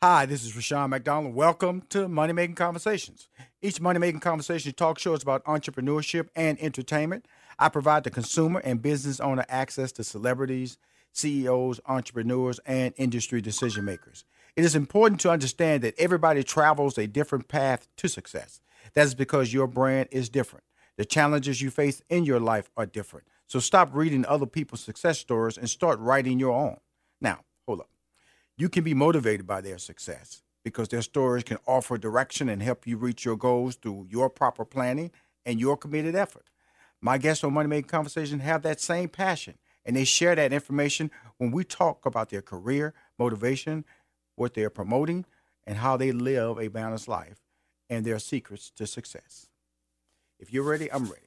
Hi, this is Rushion McDonald. Welcome to Money Making Conversations. Each Money Making Conversation talk show is about entrepreneurship and entertainment. I provide the consumer and business owner access to celebrities, CEOs, entrepreneurs, and industry decision makers. It is important to understand that everybody travels a different path to success. That is because your brand is different. The challenges you face in your life are different. So stop reading other people's success stories and start writing your own. Now, hold up you can be motivated by their success because their stories can offer direction and help you reach your goals through your proper planning and your committed effort. My guests on Money Making Conversation have that same passion, and they share that information when we talk about their career, motivation, what they're promoting, and how they live a balanced life and their secrets to success. If you're ready, I'm ready.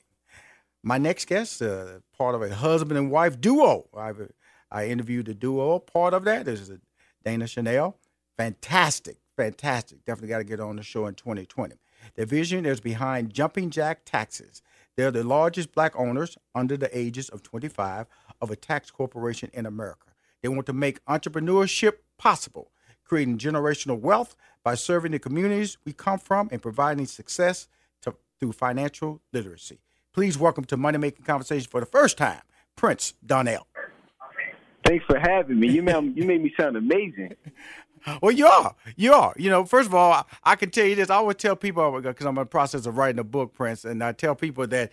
My next guest, uh, part of a husband and wife duo. I've, I interviewed the duo. Part of that is a Dana Chanel. Fantastic, fantastic. Definitely got to get on the show in 2020. The vision is behind Jumping Jack Taxes. They're the largest black owners under the ages of 25 of a tax corporation in America. They want to make entrepreneurship possible, creating generational wealth by serving the communities we come from and providing success to, through financial literacy. Please welcome to Money Making Conversation for the first time, Prince Donnell. Thanks for having me. You made, you made me sound amazing. Well, you are. You are. You know, first of all, I, I can tell you this. I always tell people because I'm in the process of writing a book, Prince, and I tell people that,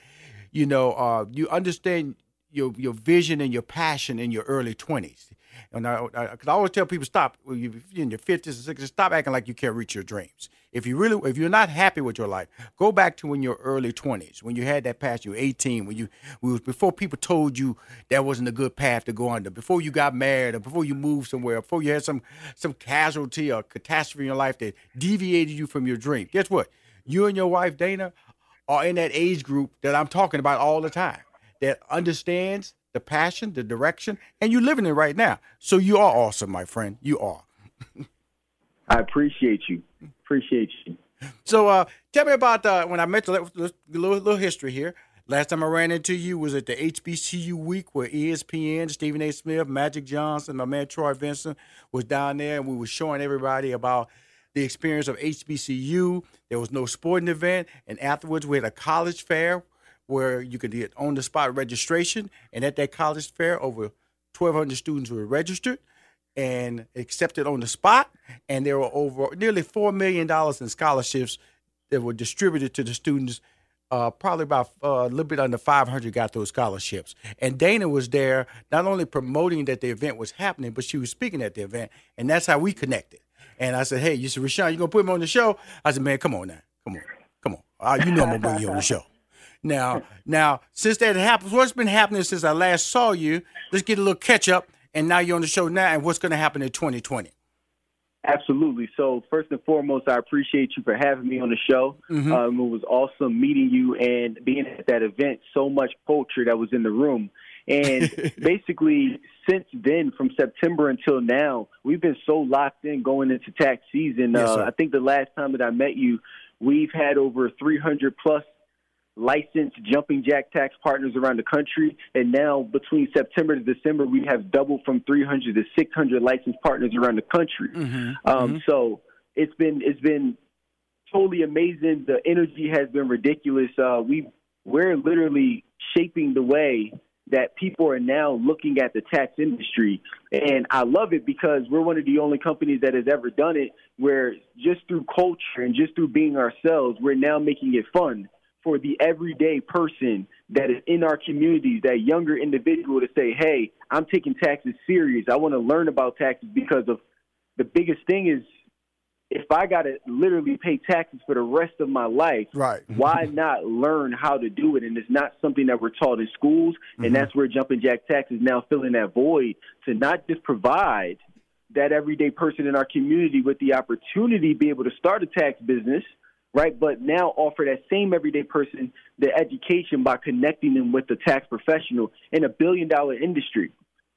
you know, uh, you understand your your vision and your passion in your early 20s. And I, I, cause I always tell people, stop. When you're in your 50s and 60s, stop acting like you can't reach your dreams. If you really, if you're not happy with your life, go back to in your early 20s when you had that path. You were 18 when you, was before people told you that wasn't a good path to go under. Before you got married, or before you moved somewhere, before you had some some casualty or catastrophe in your life that deviated you from your dream. Guess what? You and your wife Dana are in that age group that I'm talking about all the time. That understands the passion, the direction, and you're living it right now. So you are awesome, my friend. You are. I appreciate you. Appreciate you. So uh, tell me about uh, when I met the little, little history here. Last time I ran into you was at the HBCU week where ESPN, Stephen A. Smith, Magic Johnson, my man Troy Vincent was down there, and we were showing everybody about the experience of HBCU. There was no sporting event, and afterwards we had a college fair where you could get on the spot registration. And at that college fair, over 1,200 students were registered and accepted on the spot. And there were over nearly $4 million in scholarships that were distributed to the students. Uh, probably about uh, a little bit under 500 got those scholarships. And Dana was there not only promoting that the event was happening, but she was speaking at the event. And that's how we connected. And I said, hey, you said, Rushion, you going to put him on the show? I said, man, come on now. Come on. Come on. Uh, you know I'm going to bring you on the show. Now, now, since that happened, what's been happening since I last saw you? Let's get a little catch up. And now you're on the show now, and what's going to happen in 2020? Absolutely. So first and foremost, I appreciate you for having me on the show. Mm-hmm. Um, it was awesome meeting you and being at that event. So much culture that was in the room, And basically, since then, from September until now, we've been so locked in going into tax season. Yes, uh, I think the last time that I met you, we've had over 300 plus licensed jumping jack tax partners around the country. And now, between September to December, we have doubled from 300 to 600 licensed partners around the country. Mm-hmm. Um, mm-hmm. So it's been it's been totally amazing. The energy has been ridiculous. Uh, we we're literally shaping the way that people are now looking at the tax industry. And I love it because we're one of the only companies that has ever done it where just through culture and just through being ourselves, we're now making it fun for the everyday person that is in our communities, that younger individual to say, hey, I'm taking taxes serious. I want to learn about taxes because of the biggest thing is if I got to literally pay taxes for the rest of my life, right? why not learn how to do it? And it's not something that we're taught in schools, and mm-hmm. that's where Jumping Jack Tax is now filling that void to not just provide that everyday person in our community with the opportunity to be able to start a tax business, right? But now offer that same everyday person the education by connecting them with the tax professional in a billion dollar industry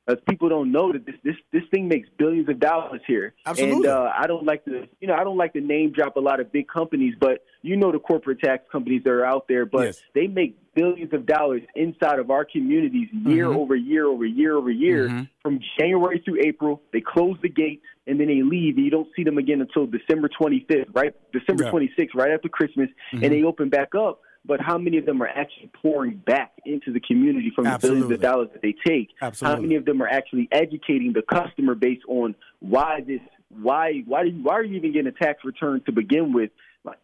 as people don't know that this this this thing makes billions of dollars here. Absolutely. And uh, I don't like to you know I don't like to name drop a lot of big companies, but you know the corporate tax companies that are out there, but yes. they make billions of dollars inside of our communities year mm-hmm. over year over year over year mm-hmm. from January through April. They close the gates and then they leave. And you don't see them again until December 25th, right? December yeah. 26th, right after Christmas, mm-hmm. and they open back up but how many of them are actually pouring back into the community from Absolutely. the billions of dollars that they take? Absolutely. How many of them are actually educating the customer base on why this, why, why, why are you even getting a tax return to begin with?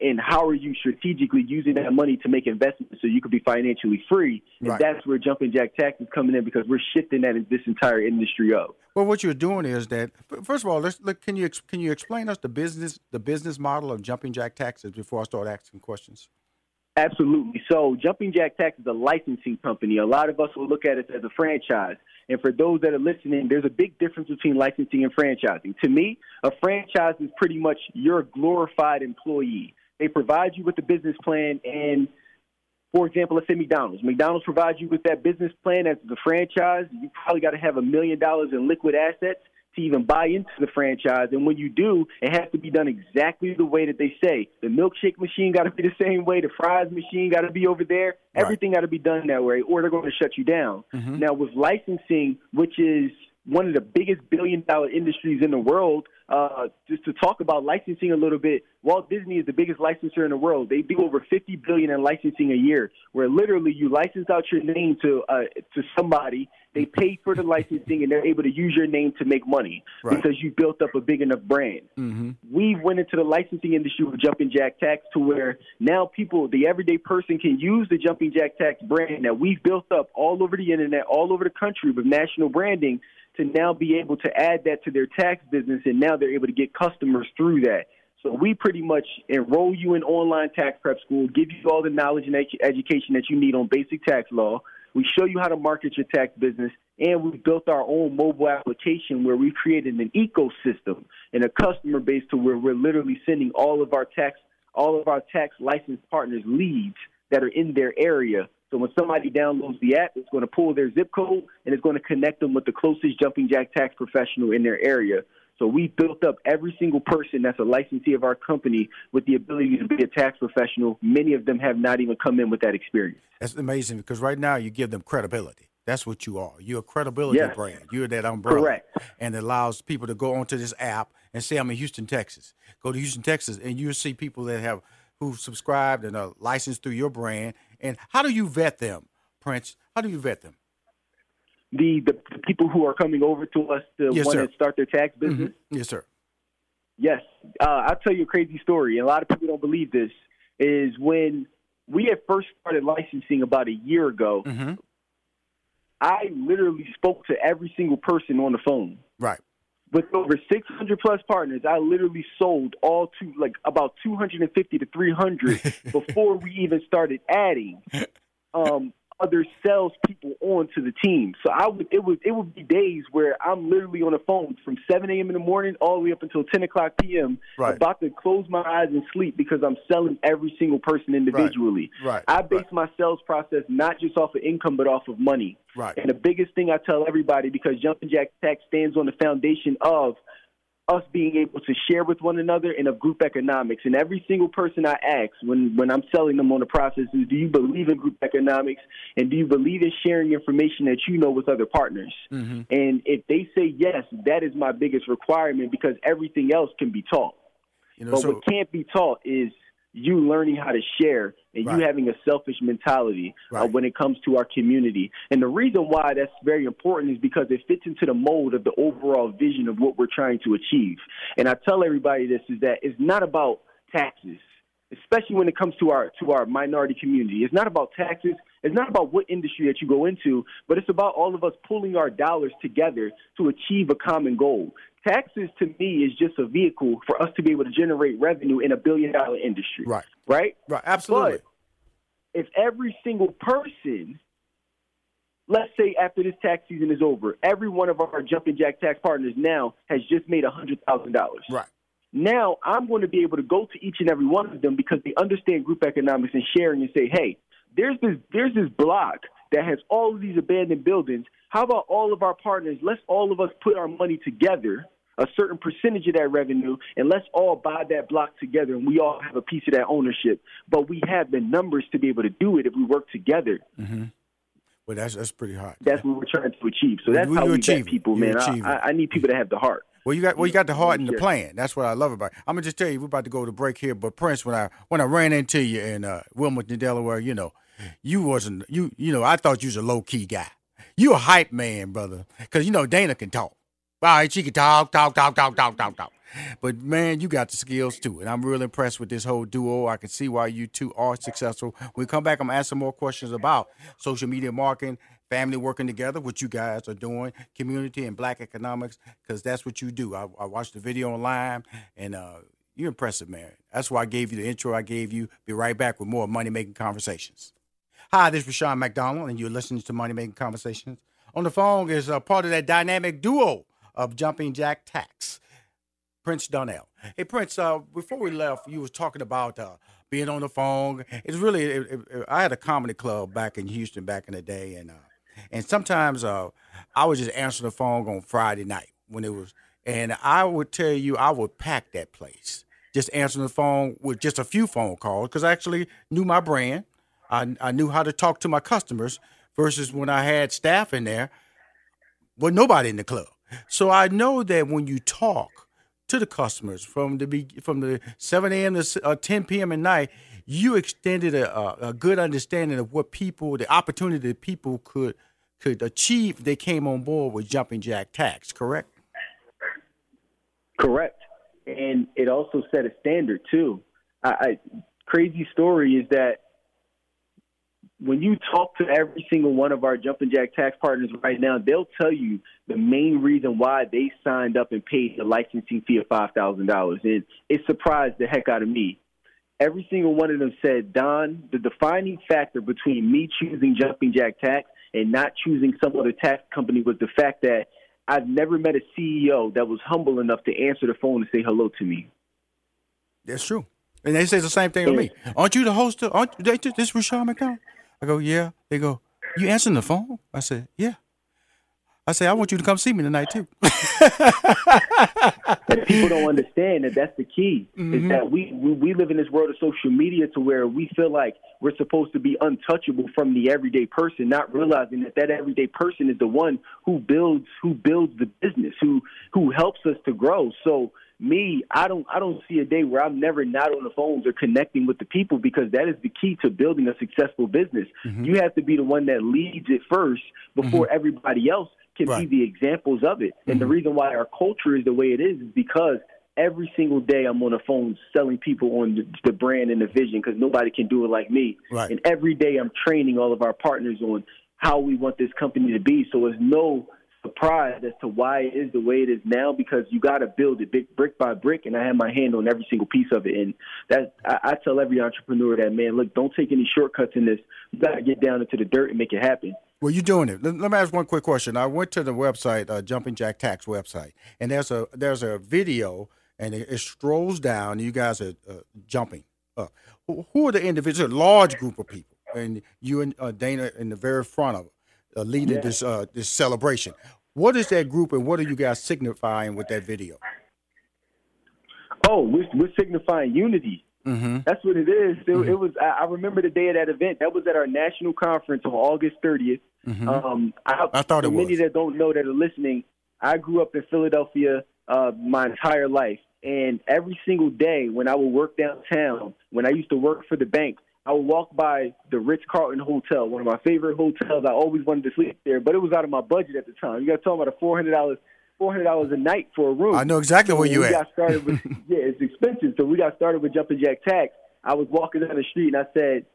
And how are you strategically using that money to make investments so you could be financially free? And Right. that's where jumping jack tax is coming in because we're shifting that in this entire industry up. Well, what you're doing is that first of all, let's look. Can you can you explain us the business the business model of jumping jack taxes before I start asking questions? Absolutely. So, Jumping Jack Tax is a licensing company. A lot of us will look at it as a franchise. And for those that are listening, there's a big difference between licensing and franchising. To me, a franchise is pretty much your glorified employee. They provide you with a business plan and for example, let's say McDonald's. McDonald's provides you with that business plan as the franchise. You probably got to have a million dollars in liquid assets to even buy into the franchise. And when you do, it has to be done exactly the way that they say. The milkshake machine got to be the same way. The fries machine got to be over there. Right. Everything got to be done that way, or they're going to shut you down. Mhm. Now, with licensing, which is one of the biggest billion dollar industries in the world, uh, just to talk about licensing a little bit, Walt Disney is the biggest licensor in the world. They do over 50 billion in licensing a year, where literally you license out your name to uh, to somebody, they pay for the licensing, and they're able to use your name to make money Right. because you built up a big enough brand. Mm-hmm. We went into the licensing industry with Jumping Jack Tax to where now people, the everyday person, can use the Jumping Jack Tax brand that we've built up all over the internet, all over the country with national branding to now be able to add that to their tax business, and now they're able to get customers through that. So we pretty much enroll you in online tax prep school, give you all the knowledge and edu- education that you need on basic tax law. We show you how to market your tax business, and we've built our own mobile application where we've created an ecosystem and a customer base to where we're literally sending all of our tax, all of our tax licensed partners leads that are in their area. So when somebody downloads the app, it's going to pull their zip code and it's going to connect them with the closest jumping jack tax professional in their area. So we built up every single person that's a licensee of our company with the ability to be a tax professional. Many of them have not even come in with that experience. That's amazing because right now you give them credibility. That's what you are. You're a credibility Yes. brand. You're that umbrella. Correct. And it allows people to go onto this app and say, I'm in Houston, Texas. Go to Houston, Texas, and you'll see people that have who've subscribed and are licensed through your brand. And how do you vet them, Prince? How do you vet them? The, the, the people who are coming over to us to Yes, want sir. to start their tax business, Yes, sir. Yes, uh, I'll tell you a crazy story, and a lot of people don't believe this. Is when we had first started licensing about a year ago, Mm-hmm. I literally spoke to every single person on the phone. Right. With over 600 plus partners, I literally sold all to like about 250 to 300 before we even started adding um, other salespeople onto the team. So I would it would it would be days where I'm literally on the phone from 7 a.m. in the morning all the way up until 10 o'clock p.m. Right. about to close my eyes and sleep because I'm selling every single person individually. Right. I base Right. my sales process not just off of income but off of money. Right. And the biggest thing I tell everybody because Jumping Jack Tax stands on the foundation of us being able to share with one another and of group economics. And every single person I ask when, when I'm selling them on the process is, do you believe in group economics? And do you believe in sharing information that you know with other partners? Mm-hmm. And if they say yes, that is my biggest requirement because everything else can be taught. You know, But so what can't be taught is you learning how to share and Right. you having a selfish mentality uh, when it comes to our community. And the reason why that's very important is because it fits into the mold of the overall vision of what we're trying to achieve. And I tell everybody this is that it's not about taxes, especially when it comes to our to our minority community. It's not about taxes. It's not about what industry that you go into, but it's about all of us pulling our dollars together to achieve a common goal. Taxes to me is just a vehicle for us to be able to generate revenue in a billion dollar industry. Right. Right? right, absolutely. But if every single person, let's say after this tax season is over, every one of our jumping jack tax partners now has just made hundred thousand dollars. right. Now I'm going to be able to go to each and every one of them because they understand group economics and sharing and say, hey, there's this there's this block that has all of these abandoned buildings. How about all of our partners? Let's all of us put our money together, a certain percentage of that revenue, and let's all buy that block together, and we all have a piece of that ownership. But we have the numbers to be able to do it if we work together. Well, that's that's pretty hard. That's what we're trying to achieve. So that's You- how we achieve it. people, man. I. I, I need people to have the heart. Well, you got well, you got the heart and the plan. That's what I love about. It. I'm gonna just tell you, we're about to go to break here. But Prince, when I when I ran into you in uh, Wilmington, Delaware, you know, you wasn't you you know I thought you was a low key guy. You a hype man, brother, because you know Dana can talk. All right, she can talk, talk, talk, talk, talk, talk, talk. But man, you got the skills too, and I'm really impressed with this whole duo. I can see why you two are successful. When we come back, I'm gonna ask some more questions about social media marketing, family working together, what you guys are doing, community and black economics, because that's what you do. I, I watched the video online, and uh, you're impressive, man. That's why I gave you the intro I gave you. Be right back with more money making conversations. Hi, this is Rushion McDonald, and you're listening to Money Making Conversations. On the phone is a part of that dynamic duo of Jumping Jack Tax, Prince Donnell. Hey, Prince, uh, before we left, you was talking about uh, being on the phone. It's really, it, it- I had a comedy club back in Houston back in the day, and uh, and sometimes uh, I would just answer the phone on Friday night when it was, and I would tell you I would pack that place. Just answering the phone with just a few phone calls because I actually knew my brand. I, I knew how to talk to my customers versus when I had staff in there, well, nobody in the club. So I know that when you talk to the customers from the from the 7 a.m. to uh, 10 p.m. at night, you extended a, a, good understanding of what people, the opportunity that people could could achieve if they came on board with Jumping Jack Tax. Correct? Correct. And it also set a standard too. I, I crazy story is that when you talk to every single one of our jumping jack tax partners right now, they'll tell you the main reason why they signed up and paid the licensing fee of five thousand dollars. And it surprised the heck out of me. Every single one of them said, Don, the defining factor between me choosing jumping jack tax and not choosing some other tax company was the fact that I've never met a CEO that was humble enough to answer the phone and say hello to me. That's true. And they say the same thing to me. Aren't you the host? Of, aren't they, this Rushion McDonald? I go, yeah. They go, you answering the phone? I said, yeah. I say, I want you to come see me tonight too. People don't understand that that's the key is mm-hmm. that we, we we live in this world of social media to where we feel like we're supposed to be untouchable from the everyday person, not realizing that that everyday person is the one who builds who builds the business, who who helps us to grow. So me, I don't I don't see a day where I'm never not on the phones or connecting with the people because that is the key to building a successful business. Mm-hmm. You have to be the one that leads it first before mm-hmm. everybody else can Right. be the examples of it. And the mm-hmm. reason why our culture is the way it is is because every single day I'm on the phone selling people on the, the brand and the vision because nobody can do it like me. Right. And every day I'm training all of our partners on how we want this company to be. So it's no surprised as to why it is the way it is now because you got to build it big brick by brick, and I have my hand on every single piece of it. And that I, I tell every entrepreneur that man, look, don't take any shortcuts in this. You got to get down into the dirt and make it happen. Well, you're doing it. Let, let me ask one quick question. I went to the website, uh, Jumping Jack Tax website, and there's a there's a video, and it, it strolls down. You guys are uh, jumping. Uh, who, who are the individuals? A large group of people, and you and uh, Dana in the very front of it, uh, leading Yeah. this uh, this celebration. What is that group, and what are you guys signifying with that video? Oh, we're, we're signifying unity. Mm-hmm. That's what it is. It, it was. I, I remember the day of that event. That was at our national conference on August 30th. Um, I, Mm-hmm. I thought it many was. that don't know that are listening. I grew up in Philadelphia uh, my entire life, and every single day when I would work downtown, when I used to work for the bank, I would walk by the Ritz Carlton Hotel, one of my favorite hotels. I always wanted to sleep there, but it was out of my budget at the time. You got to talk about a four hundred dollars, four hundred dollars a night for a room. I know exactly where you we at. got started with yeah, it's expensive. So we got started with jumping jack tax. I was walking down the street and I said,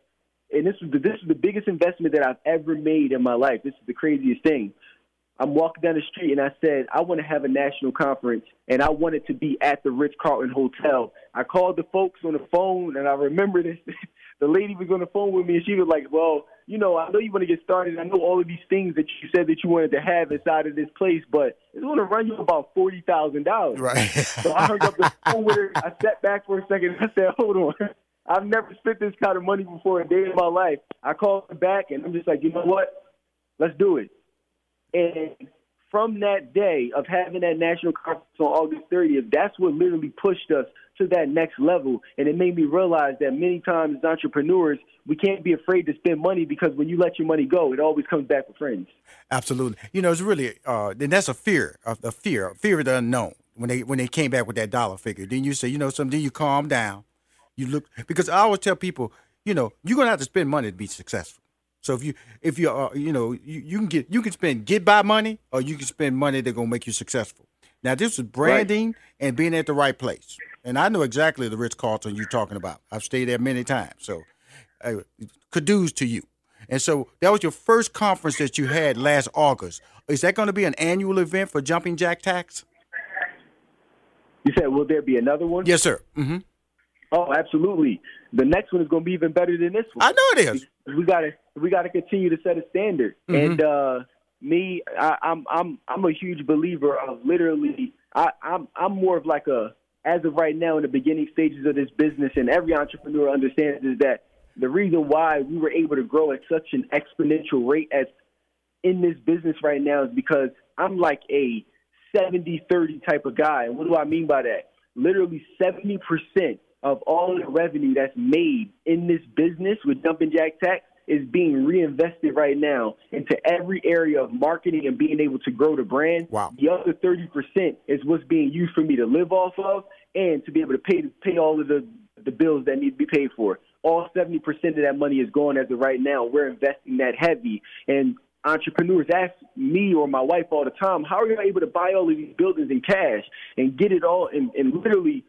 and this was the, this was the biggest investment that I've ever made in my life. This is the craziest thing. I'm walking down the street and I said, I want to have a national conference and I want it to be at the Ritz Carlton Hotel. I called the folks on the phone and I remember this. the lady was on the phone with me and she was like, Well, you know, I know you want to get started. I know all of these things that you said that you wanted to have inside of this place, but it's going to run you about forty thousand dollars. Right. So I hung up the phone with her. I sat back for a second. And I said, "Hold on, I've never spent this kind of money before a day in my life." I called her back, and I'm just like, "You know what? Let's do it." And from that day of having that national conference on August 30th, that's what literally pushed us to that next level. And it made me realize that many times as entrepreneurs, we can't be afraid to spend money because when you let your money go, it always comes back with friends. Absolutely. You know, it's really uh then that's a fear, a, a fear, a fear of the unknown. When they when they came back with that dollar figure, then you say, you know, something. Then you calm down. You look because I always tell people, you know, you're gonna have to spend money to be successful. So if you if you uh, you know you, you can get you can spend get by money or you can spend money that's gonna make you successful. Now this is branding and being at the right place. And I know exactly the Ritz Carlton you're talking about. I've stayed there many times. So uh, kudos to you. And so that was your first conference that you had last August. Is that going to be an annual event for Jumping Jack Tax? You said, "Will there be another one?" Yes, sir. Mm-hmm. Oh, absolutely. The next one is going to be even better than this one. I know it is. we got to we got to continue to set a standard. Mm-hmm. And uh, me, I, I'm I'm I'm a huge believer of literally. I, I'm I'm more of like a as of right now in the beginning stages of this business, and every entrepreneur understands is that the reason why we were able to grow at such an exponential rate as in this business right now is because I'm like a 70-30 type of guy. And what do I mean by that? Literally 70% of all the revenue that's made in this business with Jumpin' Jack Tax is being reinvested right now into every area of marketing and being able to grow the brand. Wow. The other 30% is what's being used for me to live off of and to be able to pay pay all of the the bills that need to be paid for. All 70% of that money is going as of right now. We're investing that heavy. And entrepreneurs ask me or my wife all the time, how are you able to buy all of these buildings in cash and get it all and, and literally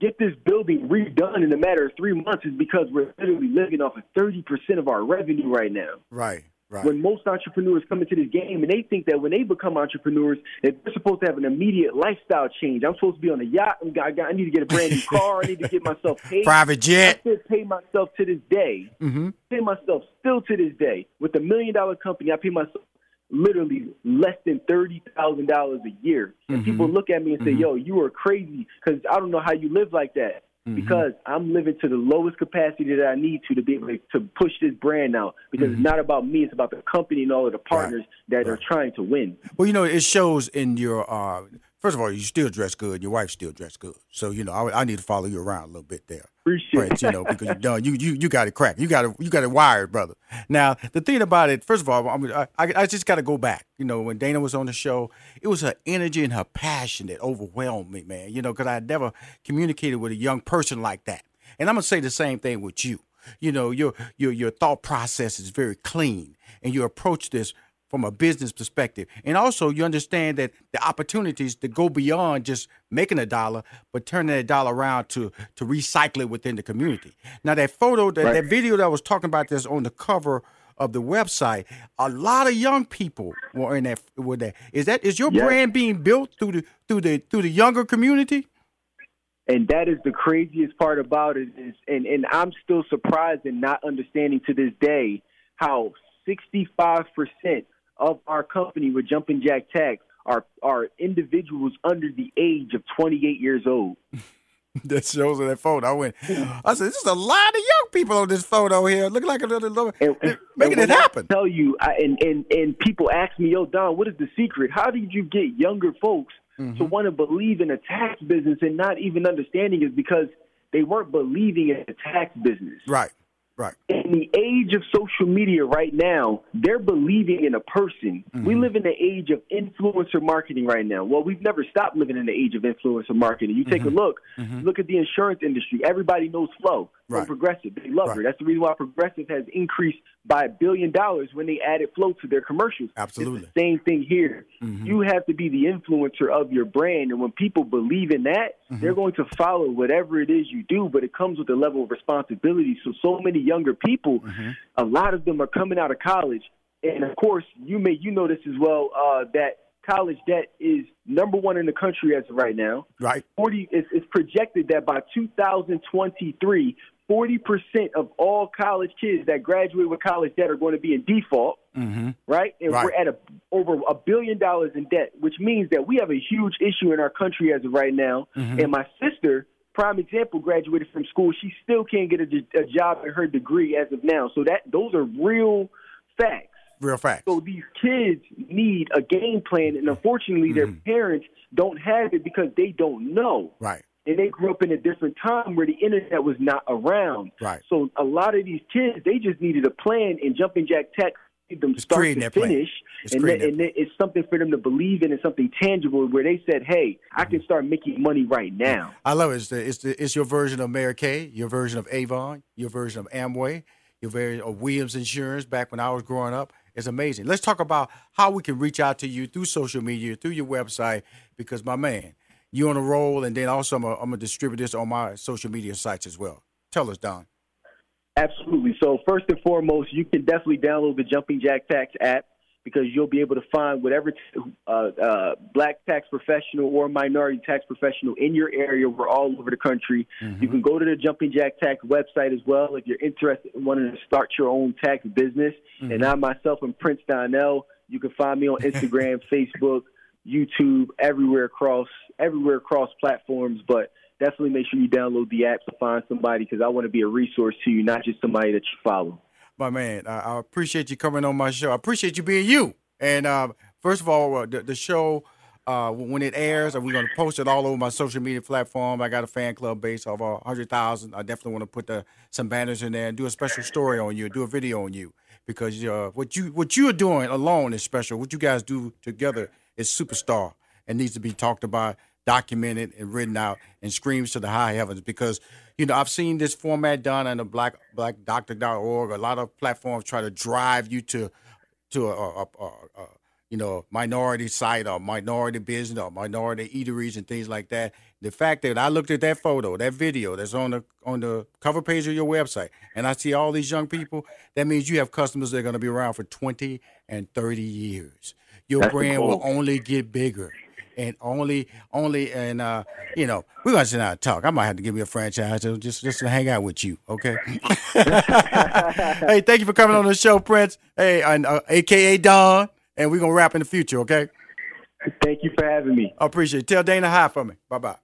get this building redone in a matter of three months is because we're literally living off of 30% of our revenue right now Right. Right. when most entrepreneurs come into this game and they think that when they become entrepreneurs that they're supposed to have an immediate lifestyle change. I'm supposed to be on a yacht. I'm, I, I need to get a brand new car. I need to get myself paid. Private jet. I still pay myself to this day. Mm-hmm. Pay myself still to this day with a million dollar company. I pay myself literally less than thirty thousand dollars a year. And mm-hmm. people look at me and say, mm-hmm. "Yo, you are crazy," because I don't know how you live like that. Mm-hmm. Because I'm living to the lowest capacity that I need to to be able to push this brand out. Because it's not about me; it's about the company and all of the partners that are trying to win. Well, you know, it shows in your. Uh, first of all, you still dress good. Your wife still dress good. So you know, I, I need to follow you around a little bit there. Appreciate Prince, you know, because you done. You you you got it cracked. You got it. You got it wired, brother. Now the thing about it, first of all, I mean, I, I I just got to go back. You know, when Dana was on the show, it was her energy and her passion that overwhelmed me, man. You know, because I had never communicated with a young person like that. And I'm gonna say the same thing with you. You know, your your your thought process is very clean, and you approach this from a business perspective. And also you understand that the opportunities to go beyond just making a dollar, but turning that dollar around to to recycle it within the community. Now that photo, that, Right. that video that I was talking about that's on the cover of the website, a lot of young people were in that. Were there? Is that is your Yes. brand being built through the through the through the younger community? and that is the craziest part about it is and, and I'm still surprised and not understanding to this day how 65% of our company with Jumping Jack Tax are are individuals under the age of 28 years old. That shows on that photo. I went. I said, "This is a lot of young people on this photo here. Look like a little And, and- making and it when I happen." tell you, I, and and and people ask me, "Yo, Don, what is the secret? How did you get younger folks Mm-hmm. to want to believe in a tax business and not even understanding is because they weren't believing in a tax business." Right, right. in the age of social media right now, they're believing in a person. Mm-hmm. We live in the age of influencer marketing right now. Well, we've never stopped living in the age of influencer marketing. You take Mm-hmm. a look, look at the insurance industry. Everybody knows Flo from Right. Progressive. They love her. That's the reason why Progressive has increased by a billion dollars when they added Flo to their commercials. Absolutely. Same thing here. Mm-hmm. You have to be the influencer of your brand, and when people believe in that, Mm-hmm. they're going to follow whatever it is you do. But it comes with a level of responsibility. So, so many younger people, Mm-hmm. a lot of them are coming out of college, and of course, you may you know this as well uh, that college debt is number one in the country as of right now. Right. 40 it's, it's projected that by 2023 40% of all college kids that graduate with college debt are going to be in default Mm-hmm. right and Right. we're at a, over a billion dollars in debt which means that we have a huge issue in our country as of right now Mm-hmm. and my sister prime example graduated from school she still can't get a, a job in her degree as of now so that those are real facts Real facts. so these kids need a game plan, and unfortunately, their Mm-hmm. parents don't have it because they don't know. Right. And they grew up in a different time where the internet was not around. Right. So a lot of these kids, they just needed a plan, and Jumping Jack Tech them It's start to finish. And then, and then it's something for them to believe in, and something tangible where they said, "Hey, I mm-hmm. can start making money right now." I love it. It's, the, it's, the, it's your version of Mary Kay, your version of Avon, your version of Amway, your version of Williams Insurance back when I was growing up. It's amazing. Let's talk about how we can reach out to you through social media, through your website, because my man, you're on a roll, and then also I'm going to distribute this on my social media sites as well. Tell us, Don. Absolutely. So first and foremost, you can definitely download the Jumping Jack Tax app because you'll be able to find whatever t- uh, uh, black tax professional or minority tax professional in your area. We're all over the country. You can go to the Jumping Jack Tax website as well if you're interested in wanting to start your own tax business. And I myself am Prince Donnell. You can find me on Instagram, Facebook, YouTube, everywhere across everywhere across platforms. But definitely make sure you download the app to find somebody because I want to be a resource to you, not just somebody that you follow. my man. I, I appreciate you coming on my show. I appreciate you being you. And uh, first of all, uh, the, the show uh, when it airs, are we're going to post it all over my social media platform. I got a fan club base of uh, hundred thousand. I definitely want to put the, some banners in there and do a special story on you, do a video on you, because uh, what you what you are doing alone is special. What you guys do together is superstar and needs to be talked about, documented, and written out, and screams to the high heavens. Because you know I've seen this format done on the Black BlackDoctor.org. A lot of platforms try to drive you to to a, a, a, a, you know minority site or minority business or minority eateries and things like that. The fact that I looked at that photo, that video that's on the on the cover page of your website, and I see all these young people, that means you have customers that are going to be around for twenty and thirty years. Your That's brand will only get bigger. And only, only, and uh, you know, we're gonna sit down and talk. I might have to give you a franchise to just just to hang out with you, okay? hey, thank you for coming on the show, Prince. Hey, and, uh, AKA Don, and we're gonna wrap in the future, okay? Thank you for having me. I appreciate it. Tell Dana hi for me. Bye bye.